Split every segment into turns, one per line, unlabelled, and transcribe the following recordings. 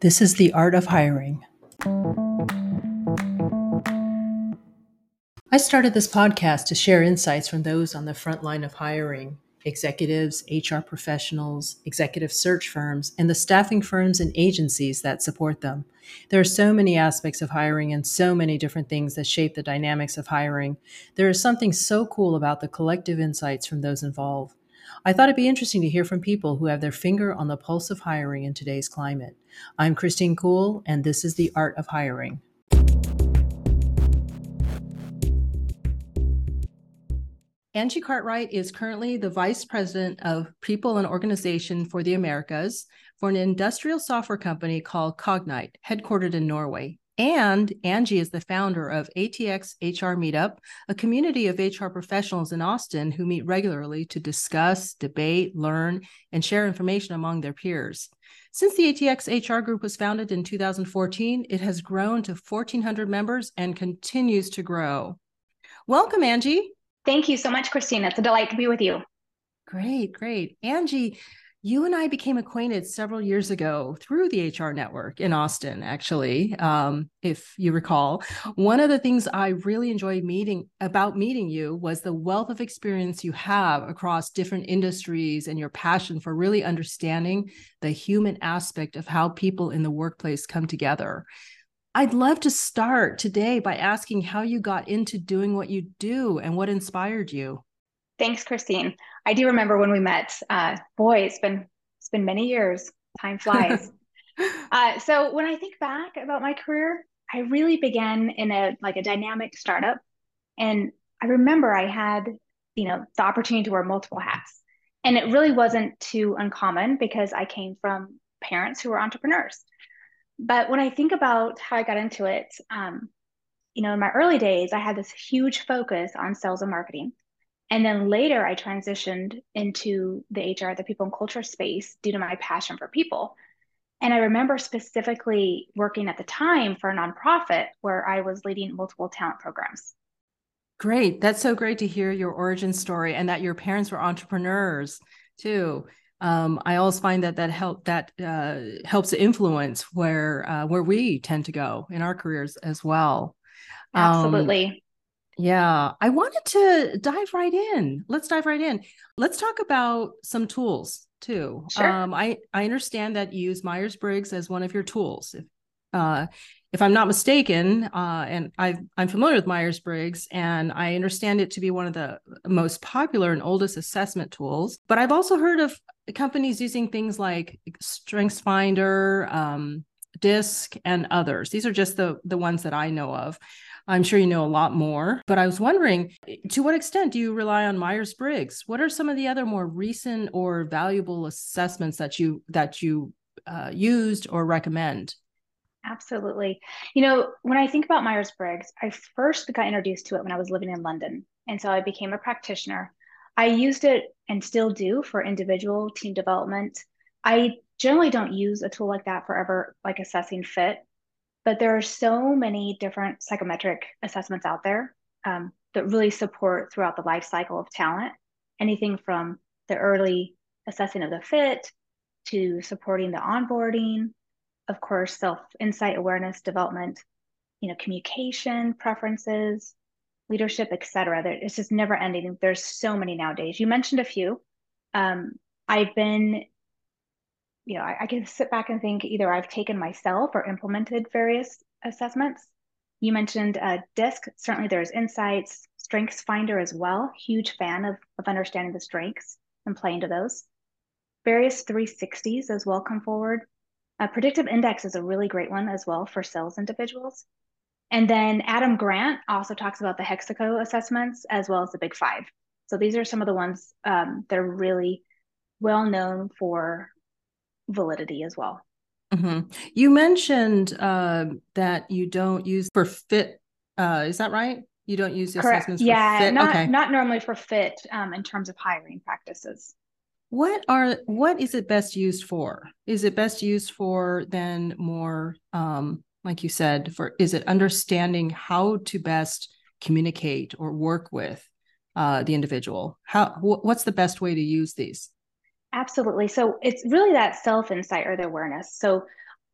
This is the art of hiring. I started this podcast to share insights from those on the front line of hiring executives, HR professionals, executive search firms, and the staffing firms and agencies that support them. There are so many aspects of hiring and so many different things that shape the dynamics of hiring. There is something so cool about the collective insights from those involved. I thought it'd be interesting to hear from people who have their finger on the pulse of hiring in today's climate. I'm Christine Kull, and this is The Art of Hiring. Angie Cartwright is currently the Vice President of People and Organization for the Americas for an industrial software company called Cognite, headquartered in Norway. And Angie is the founder of ATX HR Meetup, a community of HR professionals in Austin who meet regularly to discuss, debate, learn, and share information among their peers. Since the ATX HR group was founded in 2014, it has grown to 1,400 members and continues to grow. Welcome, Angie.
Thank you so much, Christine. It's a delight to be with you.
Great, great. Angie, you and I became acquainted several years ago through the HR network in Austin, actually, um, if you recall. One of the things I really enjoyed meeting about meeting you was the wealth of experience you have across different industries and your passion for really understanding the human aspect of how people in the workplace come together. I'd love to start today by asking how you got into doing what you do and what inspired you.
Thanks, Christine. I do remember when we met. Uh, boy, it's been it's been many years. Time flies. uh, so when I think back about my career, I really began in a like a dynamic startup, and I remember I had you know the opportunity to wear multiple hats, and it really wasn't too uncommon because I came from parents who were entrepreneurs. But when I think about how I got into it, um, you know, in my early days, I had this huge focus on sales and marketing. And then later, I transitioned into the HR, the people and culture space due to my passion for people. And I remember specifically working at the time for a nonprofit where I was leading multiple talent programs.
Great. That's so great to hear your origin story and that your parents were entrepreneurs too. Um, I always find that that help that uh, helps influence where uh, where we tend to go in our careers as well.
Absolutely. Um,
yeah, I wanted to dive right in. Let's dive right in. Let's talk about some tools too.
Sure.
Um, I I understand that you use Myers Briggs as one of your tools. If, uh, if I'm not mistaken, uh, and I I'm familiar with Myers Briggs, and I understand it to be one of the most popular and oldest assessment tools. But I've also heard of companies using things like StrengthsFinder, um, DISC, and others. These are just the the ones that I know of. I'm sure you know a lot more, but I was wondering to what extent do you rely on Myers Briggs? What are some of the other more recent or valuable assessments that you that you uh, used or recommend?
Absolutely. You know, when I think about Myers Briggs, I first got introduced to it when I was living in London. And so I became a practitioner. I used it and still do for individual team development. I generally don't use a tool like that for ever like assessing fit but there are so many different psychometric assessments out there um, that really support throughout the life cycle of talent, anything from the early assessing of the fit to supporting the onboarding, of course, self insight, awareness, development, you know, communication, preferences, leadership, etc. It's just never ending. There's so many nowadays. You mentioned a few. Um, I've been you know, I, I can sit back and think either I've taken myself or implemented various assessments. You mentioned uh, DISC. Certainly, there's insights, Strengths Finder as well. Huge fan of, of understanding the strengths and playing to those. Various 360s as well come forward. Uh, predictive index is a really great one as well for sales individuals. And then Adam Grant also talks about the Hexaco assessments as well as the Big Five. So these are some of the ones um, that are really well known for validity as well.
Mm-hmm. You mentioned uh, that you don't use for fit. Uh, is that right? You don't use
Correct.
assessments
yeah,
fit?
not
okay.
not normally for fit um, in terms of hiring practices.
What are what is it best used for? Is it best used for then more um, like you said for is it understanding how to best communicate or work with uh, the individual? How wh- what's the best way to use these?
Absolutely. So it's really that self insight or the awareness. So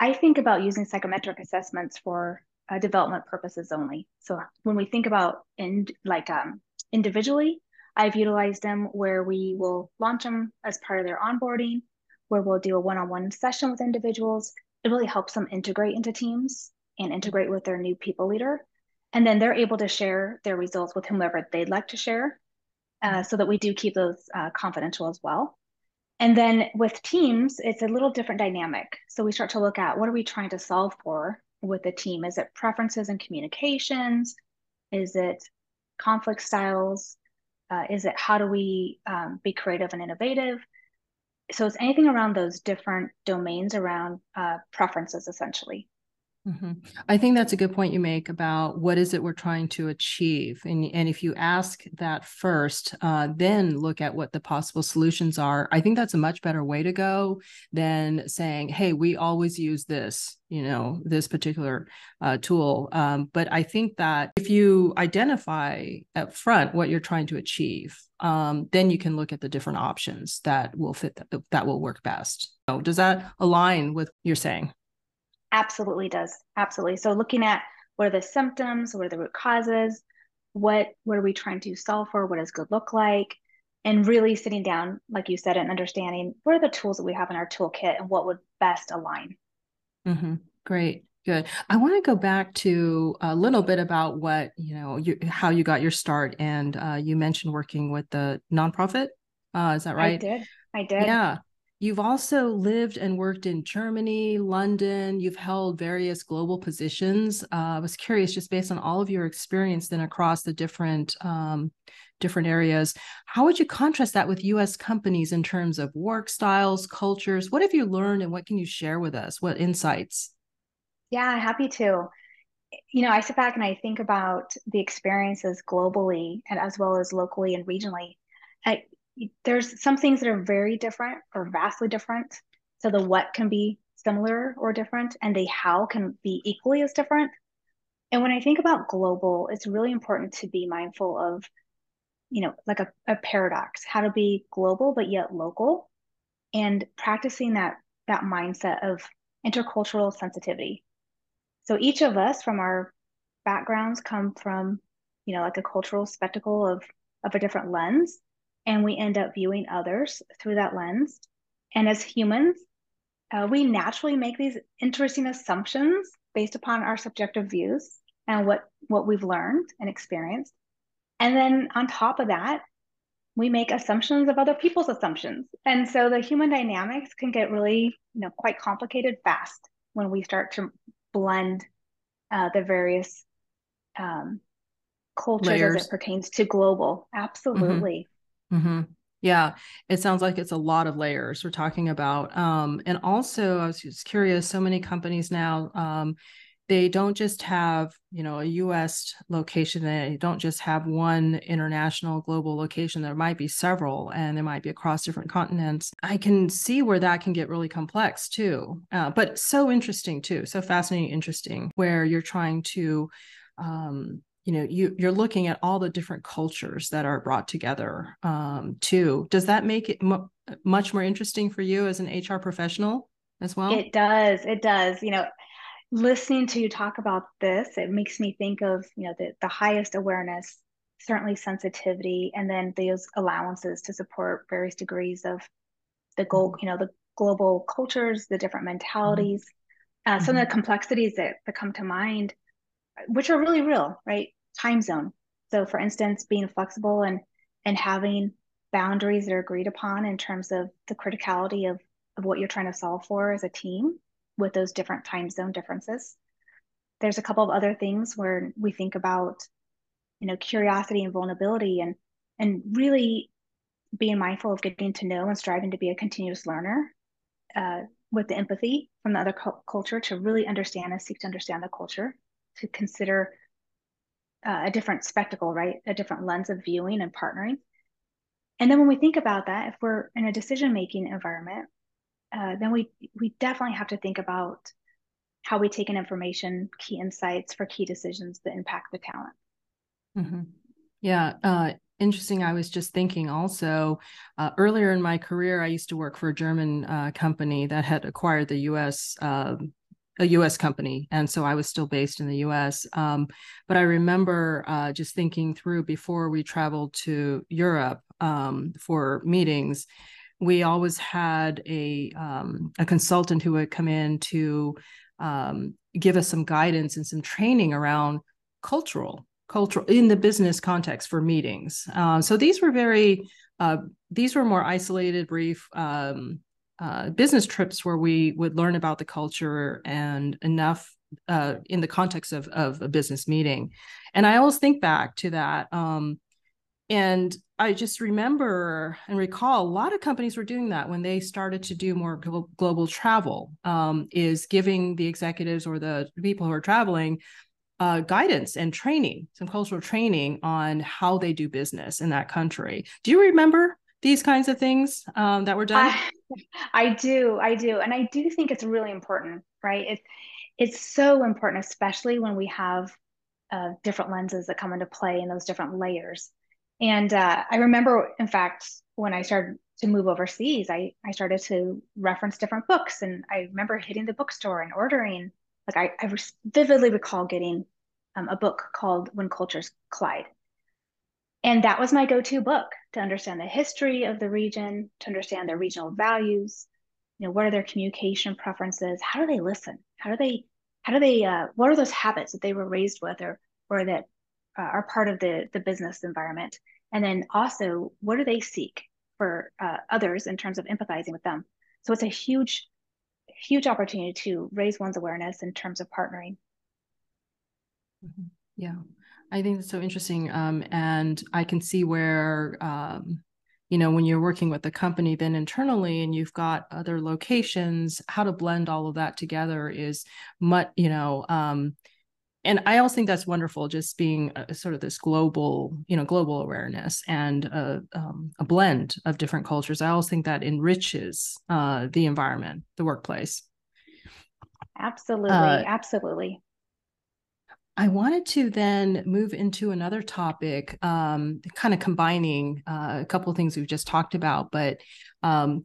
I think about using psychometric assessments for uh, development purposes only. So when we think about in like um, individually, I've utilized them where we will launch them as part of their onboarding, where we'll do a one-on-one session with individuals. It really helps them integrate into teams and integrate with their new people leader. And then they're able to share their results with whomever they'd like to share uh, so that we do keep those uh, confidential as well. And then with teams, it's a little different dynamic. So we start to look at what are we trying to solve for with the team? Is it preferences and communications? Is it conflict styles? Uh, is it how do we um, be creative and innovative? So it's anything around those different domains around uh, preferences, essentially.
Mm-hmm. I think that's a good point you make about what is it we're trying to achieve, and and if you ask that first, uh, then look at what the possible solutions are. I think that's a much better way to go than saying, "Hey, we always use this," you know, this particular uh, tool. Um, but I think that if you identify up front what you're trying to achieve, um, then you can look at the different options that will fit that, that will work best. So does that align with what you're saying?
Absolutely does. Absolutely. So looking at what are the symptoms, what are the root causes, what what are we trying to solve for, what does good look like, and really sitting down, like you said, and understanding what are the tools that we have in our toolkit and what would best align.
Mm-hmm. Great. Good. I want to go back to a little bit about what you know, you, how you got your start, and uh, you mentioned working with the nonprofit. Uh, is that right? I
did. I did.
Yeah. You've also lived and worked in Germany, London. You've held various global positions. Uh, I was curious, just based on all of your experience then across the different um, different areas, how would you contrast that with U.S. companies in terms of work styles, cultures? What have you learned, and what can you share with us? What insights?
Yeah, happy to. You know, I sit back and I think about the experiences globally and as well as locally and regionally. I, there's some things that are very different or vastly different. So the what can be similar or different, and the how can be equally as different. And when I think about global, it's really important to be mindful of, you know, like a, a paradox, how to be global but yet local, and practicing that that mindset of intercultural sensitivity. So each of us from our backgrounds come from, you know, like a cultural spectacle of of a different lens and we end up viewing others through that lens. And as humans, uh, we naturally make these interesting assumptions based upon our subjective views and what what we've learned and experienced. And then on top of that, we make assumptions of other people's assumptions. And so the human dynamics can get really, you know, quite complicated fast when we start to blend uh, the various um, cultures Layers. as it pertains to global. Mm-hmm. Absolutely.
Mm-hmm. Yeah, it sounds like it's a lot of layers we're talking about. Um, and also, I was just curious. So many companies now, um, they don't just have you know a U.S. location. They don't just have one international global location. There might be several, and they might be across different continents. I can see where that can get really complex too. Uh, but so interesting too. So fascinating, interesting. Where you're trying to um, you know you you're looking at all the different cultures that are brought together um, too does that make it m- much more interesting for you as an hr professional as well
it does it does you know listening to you talk about this it makes me think of you know the, the highest awareness certainly sensitivity and then those allowances to support various degrees of the goal mm-hmm. you know the global cultures the different mentalities mm-hmm. uh, some mm-hmm. of the complexities that, that come to mind which are really real right time zone. So for instance, being flexible and and having boundaries that are agreed upon in terms of the criticality of, of what you're trying to solve for as a team with those different time zone differences. There's a couple of other things where we think about, you know, curiosity and vulnerability and and really being mindful of getting to know and striving to be a continuous learner uh, with the empathy from the other cu- culture to really understand and seek to understand the culture, to consider uh, a different spectacle, right? A different lens of viewing and partnering. And then when we think about that, if we're in a decision making environment, uh, then we we definitely have to think about how we take in information, key insights for key decisions that impact the talent.
Mm-hmm. Yeah, uh, interesting. I was just thinking also uh, earlier in my career, I used to work for a German uh, company that had acquired the U.S. A U.S. company, and so I was still based in the U.S. Um, but I remember uh, just thinking through before we traveled to Europe um, for meetings, we always had a um, a consultant who would come in to um, give us some guidance and some training around cultural cultural in the business context for meetings. Uh, so these were very uh, these were more isolated, brief um, uh, business trips where we would learn about the culture and enough uh, in the context of, of a business meeting. And I always think back to that. Um, and I just remember and recall a lot of companies were doing that when they started to do more global travel, um, is giving the executives or the people who are traveling uh, guidance and training, some cultural training on how they do business in that country. Do you remember these kinds of things um, that were done?
I, I, do, I do, and I do think it's really important, right? It's it's so important, especially when we have uh, different lenses that come into play in those different layers. And uh, I remember, in fact, when I started to move overseas, I I started to reference different books, and I remember hitting the bookstore and ordering like I, I vividly recall getting um, a book called When Cultures Collide. And that was my go-to book to understand the history of the region, to understand their regional values, you know, what are their communication preferences? How do they listen? How do they, how do they, uh, what are those habits that they were raised with or, or that uh, are part of the, the business environment? And then also, what do they seek for uh, others in terms of empathizing with them? So it's a huge huge opportunity to raise one's awareness in terms of partnering.
Mm-hmm. Yeah, I think that's so interesting. Um, and I can see where, um, you know, when you're working with the company, then internally, and you've got other locations, how to blend all of that together is much, you know, um, and I also think that's wonderful, just being a, sort of this global, you know, global awareness and a, um, a blend of different cultures. I always think that enriches uh, the environment, the workplace.
Absolutely, uh, absolutely.
I wanted to then move into another topic, um, kind of combining uh, a couple of things we've just talked about, but um,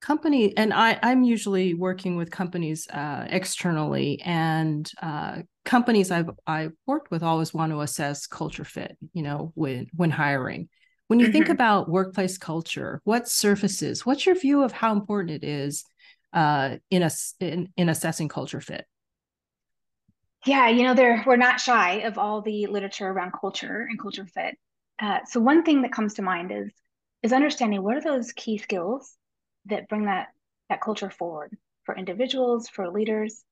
company and I, I'm usually working with companies uh, externally, and uh, companies I've I've worked with always want to assess culture fit. You know, when when hiring. When you mm-hmm. think about workplace culture, what surfaces? What's your view of how important it is uh, in a in, in assessing culture fit?
Yeah, you know, there we're not shy of all the literature around culture and culture fit. Uh, so one thing that comes to mind is is understanding what are those key skills that bring that that culture forward for individuals, for leaders.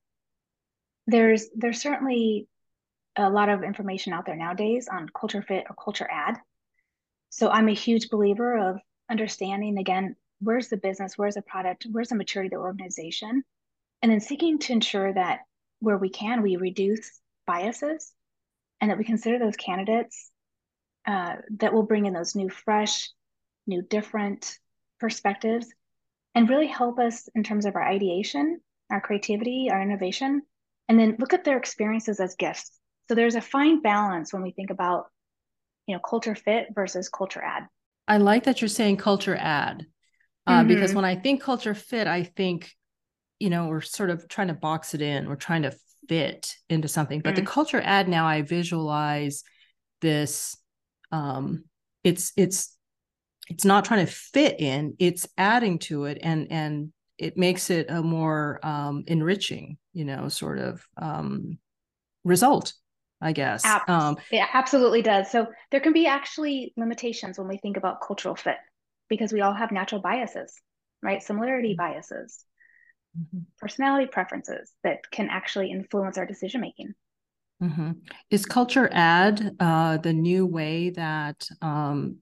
There's there's certainly a lot of information out there nowadays on culture fit or culture add. So I'm a huge believer of understanding again where's the business, where's the product, where's the maturity of the organization, and then seeking to ensure that where we can we reduce biases and that we consider those candidates uh, that will bring in those new, fresh, new, different perspectives and really help us in terms of our ideation, our creativity, our innovation, and then look at their experiences as gifts. So there's a fine balance when we think about, you know, culture fit versus culture add.
I like that you're saying culture add, uh, mm-hmm. because when I think culture fit, I think, you know, we're sort of trying to box it in. We're trying to fit into something. But mm-hmm. the culture add now, I visualize this. Um, it's it's it's not trying to fit in it's adding to it and and it makes it a more um, enriching you know sort of um, result i guess
um, it absolutely does so there can be actually limitations when we think about cultural fit because we all have natural biases right similarity mm-hmm. biases mm-hmm. personality preferences that can actually influence our decision making
mm-hmm. is culture add uh, the new way that um,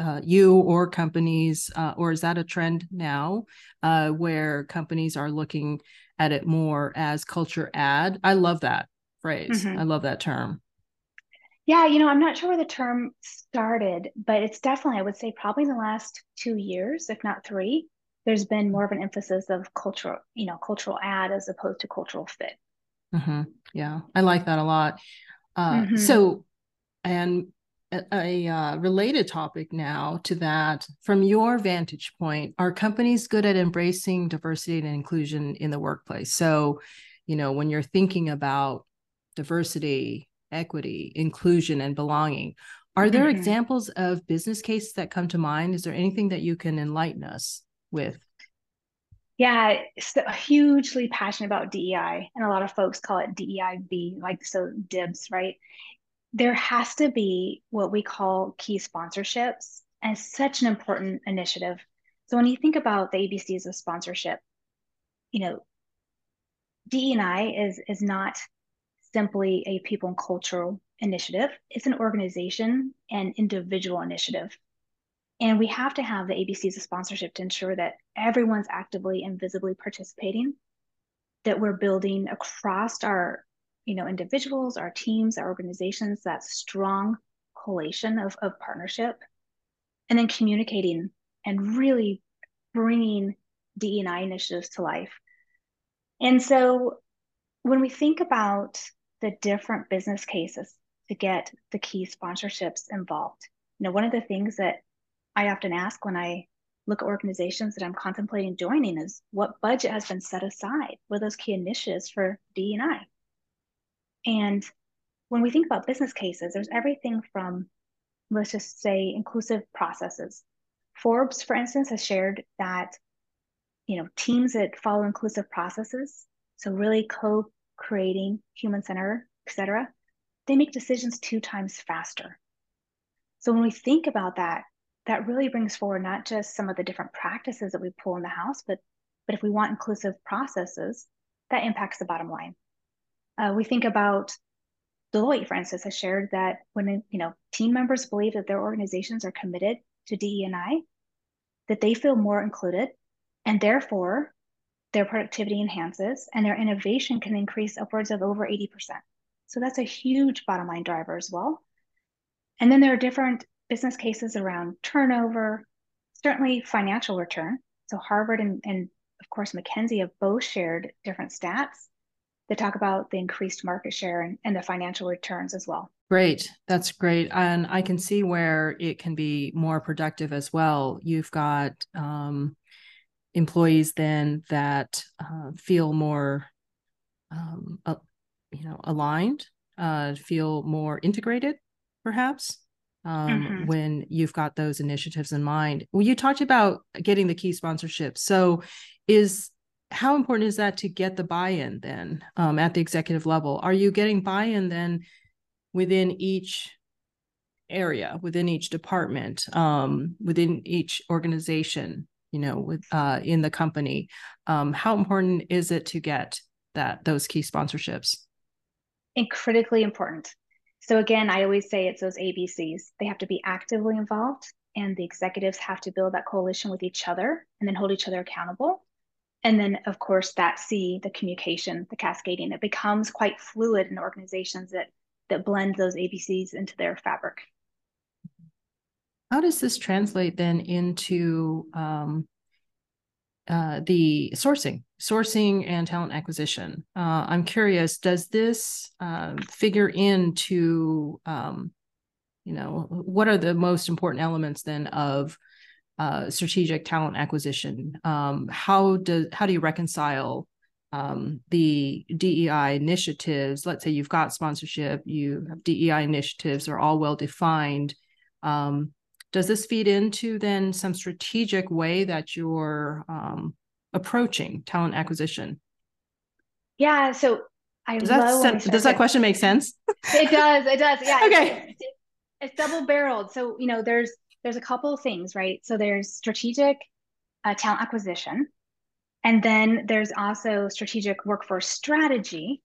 uh, you or companies, uh, or is that a trend now uh, where companies are looking at it more as culture add? I love that phrase. Mm-hmm. I love that term.
Yeah, you know, I'm not sure where the term started, but it's definitely, I would say, probably in the last two years, if not three, there's been more of an emphasis of cultural, you know, cultural add as opposed to cultural fit.
Mm-hmm. Yeah, I like that a lot. Uh, mm-hmm. So, and a, a uh, related topic now to that from your vantage point are companies good at embracing diversity and inclusion in the workplace so you know, when you're thinking about diversity, equity, inclusion, and belonging. Are there mm-hmm. examples of business cases that come to mind? Is there anything that you can enlighten us with?
Yeah, so hugely passionate about DEI, and a lot of folks call it DEIB, like so dibs, right? There has to be what we call key sponsorships, and such an important initiative. So when you think about the ABCs of sponsorship, you know, DEI is is not simply a people and cultural initiative. It's an organization and individual initiative. And we have to have the ABCs of sponsorship to ensure that everyone's actively and visibly participating, that we're building across our, you know, individuals, our teams, our organizations, that strong collation of, of partnership, and then communicating and really bringing DEI initiatives to life. And so when we think about the different business cases to get the key sponsorships involved, you know, one of the things that I often ask when I look at organizations that I'm contemplating joining is what budget has been set aside with those key initiatives for DEI. And when we think about business cases, there's everything from, let's just say, inclusive processes. Forbes, for instance, has shared that you know teams that follow inclusive processes, so really co-creating human center, et cetera, they make decisions two times faster. So when we think about that, that really brings forward not just some of the different practices that we pull in the house, but but if we want inclusive processes, that impacts the bottom line. Uh, we think about Deloitte, for instance, has shared that when you know team members believe that their organizations are committed to DE&I, that they feel more included, and therefore their productivity enhances and their innovation can increase upwards of over 80%. So that's a huge bottom line driver as well. And then there are different business cases around turnover, certainly financial return. So Harvard and, and of course McKinsey have both shared different stats that talk about the increased market share and, and the financial returns as well.
Great. That's great. And I can see where it can be more productive as well. You've got um, employees then that uh, feel more, um, uh, you know, aligned, uh, feel more integrated, perhaps um, mm-hmm. when you've got those initiatives in mind. Well, you talked about getting the key sponsorship. So, is how important is that to get the buy-in then um, at the executive level? Are you getting buy-in then within each area, within each department, um, within each organization? You know, with uh, in the company, um, how important is it to get that those key sponsorships?
And critically important. So again, I always say it's those ABCs. They have to be actively involved and the executives have to build that coalition with each other and then hold each other accountable. And then of course that C, the communication, the cascading, it becomes quite fluid in organizations that that blend those ABCs into their fabric.
How does this translate then into um, uh, the sourcing, sourcing and talent acquisition. Uh, I'm curious, does this uh, figure into, um, you know, what are the most important elements then of uh, strategic talent acquisition? Um, how does how do you reconcile um, the DEI initiatives? Let's say you've got sponsorship, you have DEI initiatives are all well defined. Um, does this feed into then some strategic way that you're um, approaching talent acquisition?
Yeah. So I
does that, does that question make sense?
it does. It does. Yeah.
okay.
It's, it's, it's double barreled. So, you know, there's, there's a couple of things, right? So there's strategic uh, talent acquisition. And then there's also strategic workforce strategy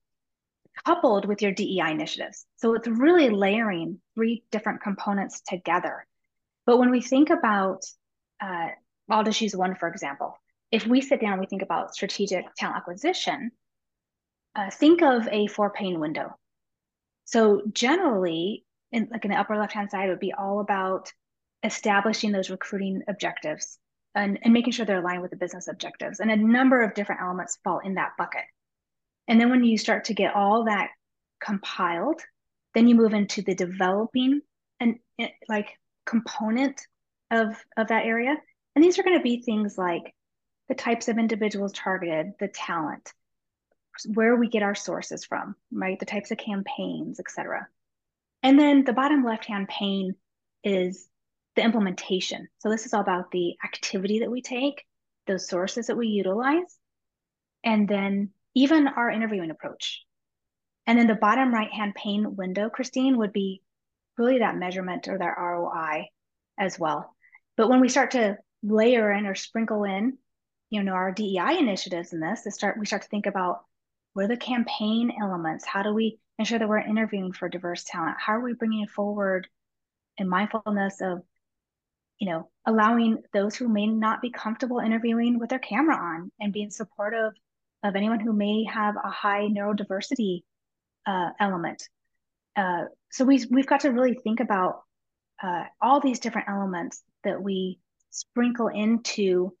coupled with your DEI initiatives. So it's really layering three different components together. But when we think about, uh, I'll just use one for example. If we sit down and we think about strategic talent acquisition, uh, think of a four pane window. So generally, in like in the upper left hand side, it would be all about establishing those recruiting objectives and, and making sure they're aligned with the business objectives. And a number of different elements fall in that bucket. And then when you start to get all that compiled, then you move into the developing and like component of, of that area. And these are going to be things like the types of individuals targeted, the talent, where we get our sources from, right? The types of campaigns, etc. And then the bottom left-hand pane is the implementation. So this is all about the activity that we take, those sources that we utilize, and then even our interviewing approach. And then the bottom right-hand pane window, Christine, would be really that measurement or that ROI as well. But when we start to layer in or sprinkle in, you know, our DEI initiatives in this, start we start to think about what are the campaign elements? How do we ensure that we're interviewing for diverse talent? How are we bringing forward in mindfulness of, you know, allowing those who may not be comfortable interviewing with their camera on and being supportive of anyone who may have a high neurodiversity uh, element. Uh, so we, we've got to really think about uh, all these different elements that we sprinkle into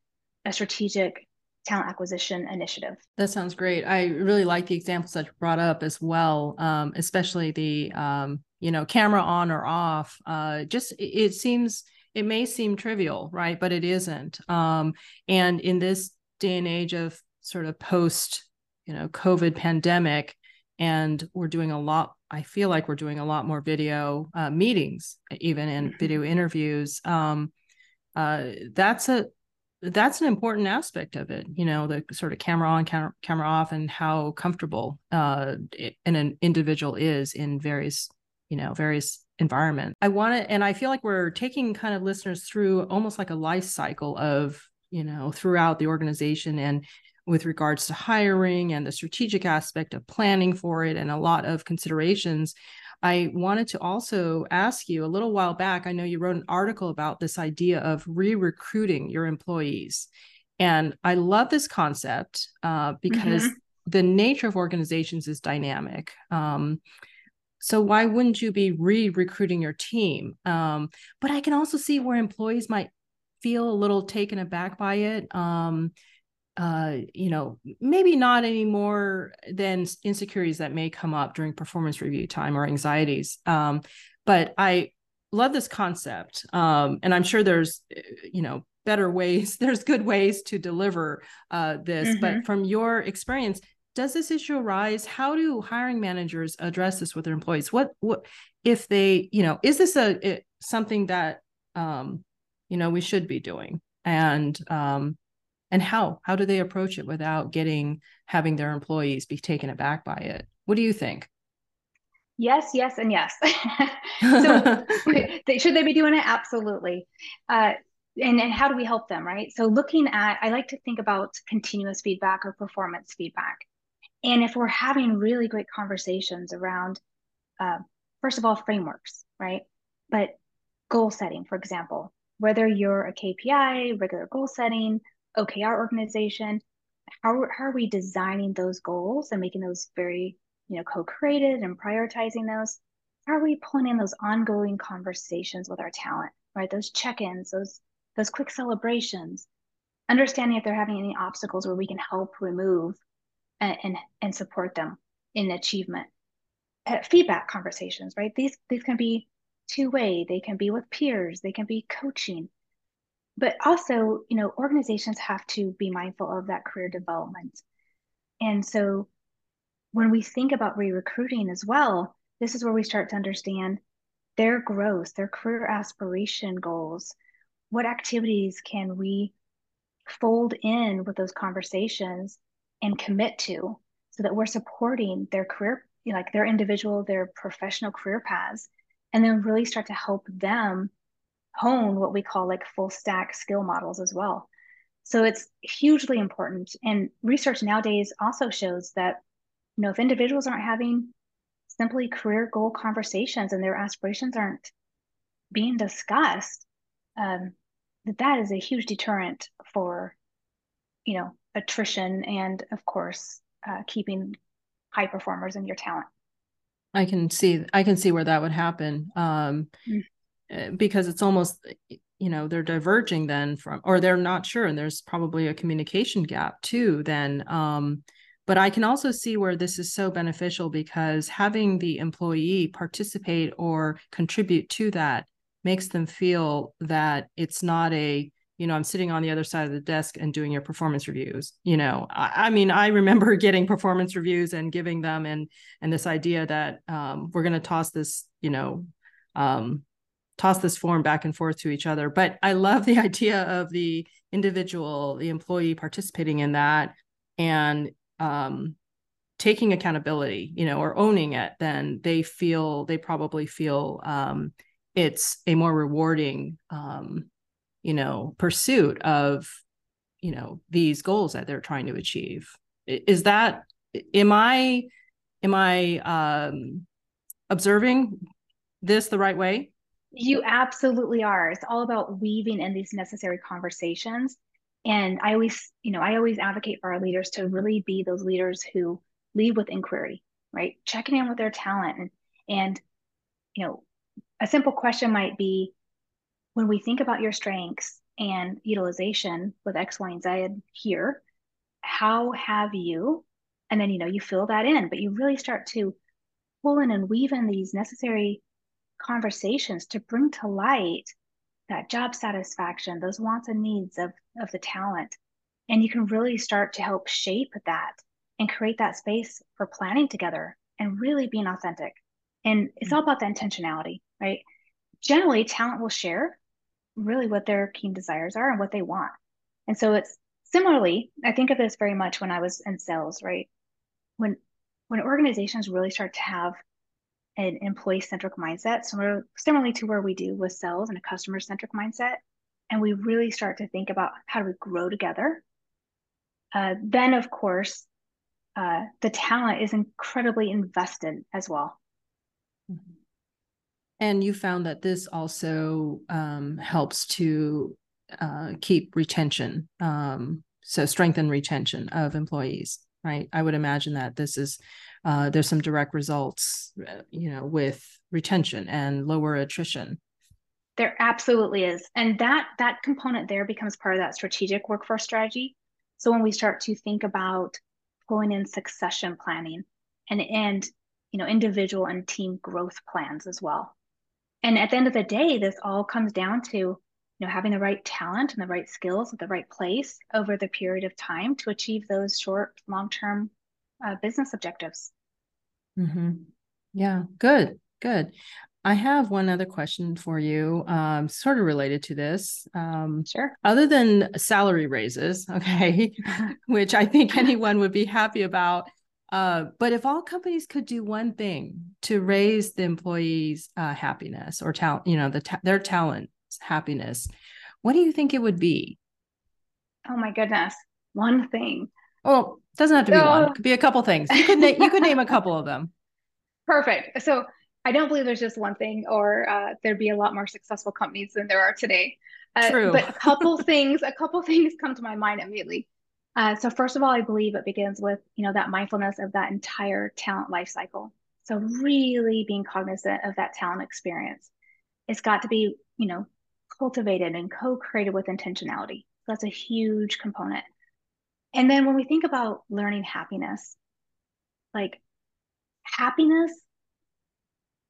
a strategic talent acquisition initiative.
That sounds great. I really like the examples that you brought up as well, um, especially the um, you know camera on or off. Uh, just it seems it may seem trivial, right? But it isn't. Um, and in this day and age of sort of post you know COVID pandemic, and we're doing a lot. I feel like we're doing a lot more video uh, meetings, even in mm-hmm. video interviews. Um, uh, that's a that's an important aspect of it you know the sort of camera on camera, camera off and how comfortable uh an individual is in various you know various environments i want to and i feel like we're taking kind of listeners through almost like a life cycle of you know throughout the organization and with regards to hiring and the strategic aspect of planning for it and a lot of considerations I wanted to also ask you a little while back. I know you wrote an article about this idea of re recruiting your employees. And I love this concept uh, because mm-hmm. the nature of organizations is dynamic. Um, so why wouldn't you be re-recruiting your team? Um, but I can also see where employees might feel a little taken aback by it. Um, uh, you know, maybe not any more than insecurities that may come up during performance review time or anxieties. Um, but I love this concept. Um, and I'm sure there's, eh, you know, better ways, there's good ways to deliver uh, this. Mm-hmm. But from your experience, does this issue arise? How do hiring managers address this with their employees? What, what if they, you know, is this a it, something that, um, you know, we should be doing? And um, and how? How do they approach it without getting having their employees be taken aback by it? What do you think?
Yes yes and yes. So should they be doing it? Absolutely. Uh, and, and how do we help them right? So looking at i like to think about continuous feedback or performance feedback. And if we're having really great conversations around uh, first of all frameworks right? But goal setting for example whether you're a kpi regular goal setting OKR organization, how, how are we designing those goals and making those very, you know, co-created and prioritizing those? How are we pulling in those ongoing conversations with our talent, right? Those check-ins, those those quick celebrations, understanding if they're having any obstacles where we can help remove and, and, and support them in achievement. Uh, feedback conversations, right? These these can be two way. They can be with peers. They can be coaching but also you know organizations have to be mindful of that career development. And so when we think about re-recruiting as well this is where we start to understand their growth their career aspiration goals what activities can we fold in with those conversations and commit to so that we're supporting their career like their individual their professional career paths and then really start to help them hone what we call like full stack skill models as well. So it's hugely important. And research nowadays also shows that, you know, if individuals aren't having simply career goal conversations and their aspirations aren't being discussed, um, that that is a huge deterrent for, you know, attrition and of course uh, keeping high performers in your talent.
I can see I can see where that would happen. Um, mm. Eh, because it's almost you know they're diverging then from or they're not sure and there's probably a communication gap too then um but i can also see where this is so beneficial because having the employee participate or contribute to that makes them feel that it's not a you know i'm sitting on the other side of the desk and doing your performance reviews you know? I, I mean i remember getting performance reviews and giving them and and this idea that um, we're going to toss this you know um, toss this form back and forth to each other. But i love the idea of the individual the employee participating in that and um, taking accountability you know or owning it then they feel they probably feel um, it's a more rewarding um, you know pursuit of you know these goals that they're trying to achieve. Is that am i am i um observing this the right way
you absolutely are. It's all about weaving in these necessary conversations. And i always you know i always advocate for our leaders to really be those leaders who lead with inquiry right? Checking in with their talent. And and you know a simple question might be when we think about your strengths and utilization with X, Y, and Z here, how have you? And then, you know, you fill that in, but you really start to pull in and weave in these necessary conversations to bring to light that job satisfaction, those wants and needs of, of the talent. And you can really start to help shape that and create that space for planning together and really being authentic. And it's mm-hmm. all about the intentionality, right? Generally, talent will share really what their keen desires are and what they want. And so it's similarly, I think of this very much when I was in sales, right? When when organizations really start to have an employee centric mindset, similar similarly to where we do with sales and a customer centric mindset, and we really start to think about how do we grow together. Uh, then, of course, uh, the talent is incredibly invested as well.
Mm-hmm. And you found that this also um, helps to uh, keep retention, um, so strengthen retention of employees, right? I would imagine that this is uh, there's some direct results, uh, you know, with retention and lower attrition.
There absolutely is, and that that component there becomes part of that strategic workforce strategy. So when we start to think about pulling in succession planning and and you know individual and team growth plans as well and at the end of the day this all comes down to you know having the right talent and the right skills at the right place over the period of time to achieve those short long-term uh, business objectives
mm-hmm. yeah good good i have one other question for you um, sort of related to this um,
sure
other than salary raises okay which i think anyone would be happy about uh, but if all companies could do one thing to raise the employees' uh, happiness or talent, you know, the ta- their talent happiness, what do you think it would be?
Oh my goodness, one thing.
Oh, it doesn't have to be one. It could be a couple things. You could na- you could name a couple of them.
Perfect. So I don't believe there's just one thing, or uh, there'd be a lot more successful companies than there are today. Uh,
True.
But a couple things, a couple things come to my mind immediately. Uh, so first of all, I believe it begins with you know that mindfulness of that entire talent life cycle. So really being cognizant of that talent experience. It's got to be you know cultivated and co-created with intentionality. So that's a huge component. And then when we think about learning happiness, like happiness,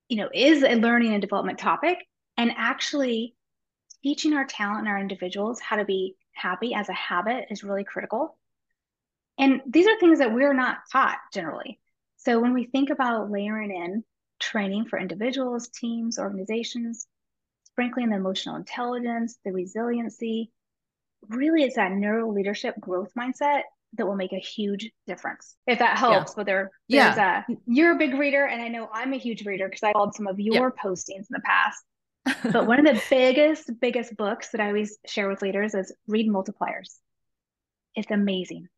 you know, is a learning and development topic, and actually teaching our talent and our individuals how to be happy as a habit is really critical. And these are things that we're not taught generally. So when we think about layering in training for individuals, teams, organizations, sprinkling the emotional intelligence, the resiliency, really it's that neuro leadership growth mindset that will make a huge difference. If that helps, yeah. whether there's yeah. a you're a big reader, and I know I'm a huge reader because I followed some of your yeah. postings in the past but one of the biggest, biggest books that I always share with leaders is Read Multipliers. It's amazing.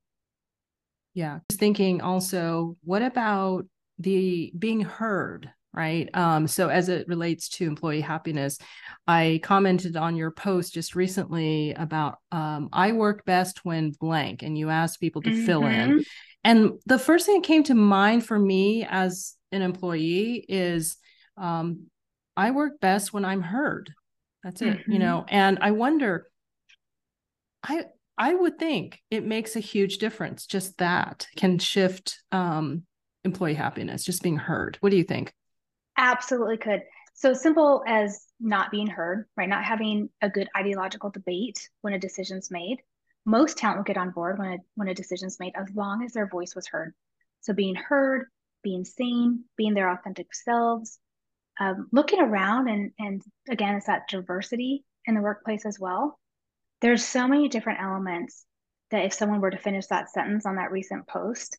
Yeah. Just thinking also, what about the being heard? Right. Um, so as it relates to employee happiness, I commented on your post just recently about um, I work best when blank, and you asked people to mm-hmm. fill in. Mm-hmm. And the first thing that came to mind for me as an employee is um, I work best when I'm heard. That's it, mm-hmm. you know. And I wonder, I I would think it makes a huge difference. Just that can shift um, employee happiness, just being heard. What do you think?
Absolutely could. So simple as not being heard, right? Not having a good ideological debate when a decision's made. Most talent will get on board when a, when a decision's made as long as their voice was heard. So being heard, being seen, being their authentic selves, um, looking around and and again, it's that diversity in the workplace as well. There's so many different elements that if someone were to finish that sentence on that recent post,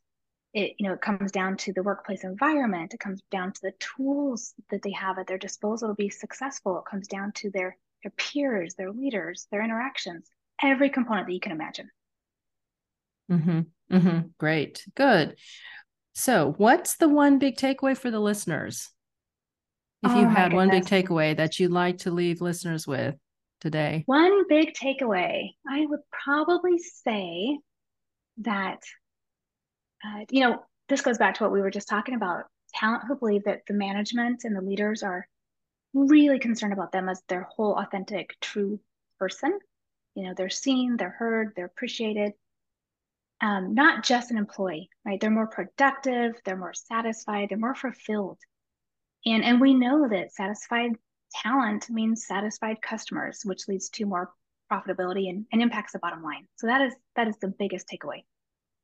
it you know it comes down to the workplace environment. It comes down to the tools that they have at their disposal to be successful. It comes down to their their peers their leaders their interactions every component that you can imagine.
Mm-hmm. Mm-hmm. great. Good. So what's the one big takeaway for the listeners? If you oh had one big takeaway that you'd like to leave listeners with today.
One big takeaway. I would probably say that uh, you know, this goes back to what we were just talking about talent who believe that the management and the leaders are really concerned about them as their whole authentic, true person. You know, they're seen, they're heard, they're appreciated. Um, not just an employee, right? They're more productive, they're more satisfied, they're more fulfilled. And and we know that satisfied talent means satisfied customers, which leads to more profitability and, and impacts the bottom line. So that is that is the biggest takeaway.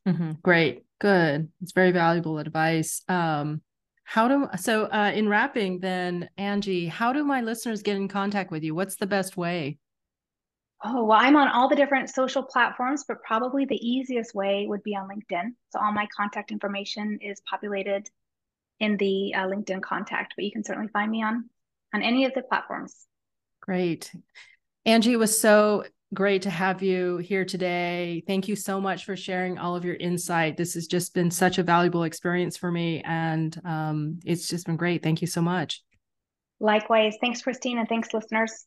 Mm-hmm. Great, good. It's very valuable advice. Um, how do so uh, in wrapping then, Angie? How do my listeners get in contact with you? What's the best way?
Oh, well, I'm on all the different social platforms, but probably the easiest way would be on LinkedIn. So all my contact information is populated in the uh, LinkedIn contact, but you can certainly find me on on any of the platforms.
Great. Angie was so great to have you here today. Thank you so much for sharing all of your insight. This has just been such a valuable experience for me, and um, it's just been great. Thank you so much.
Likewise. Thanks, Christine, and thanks, listeners.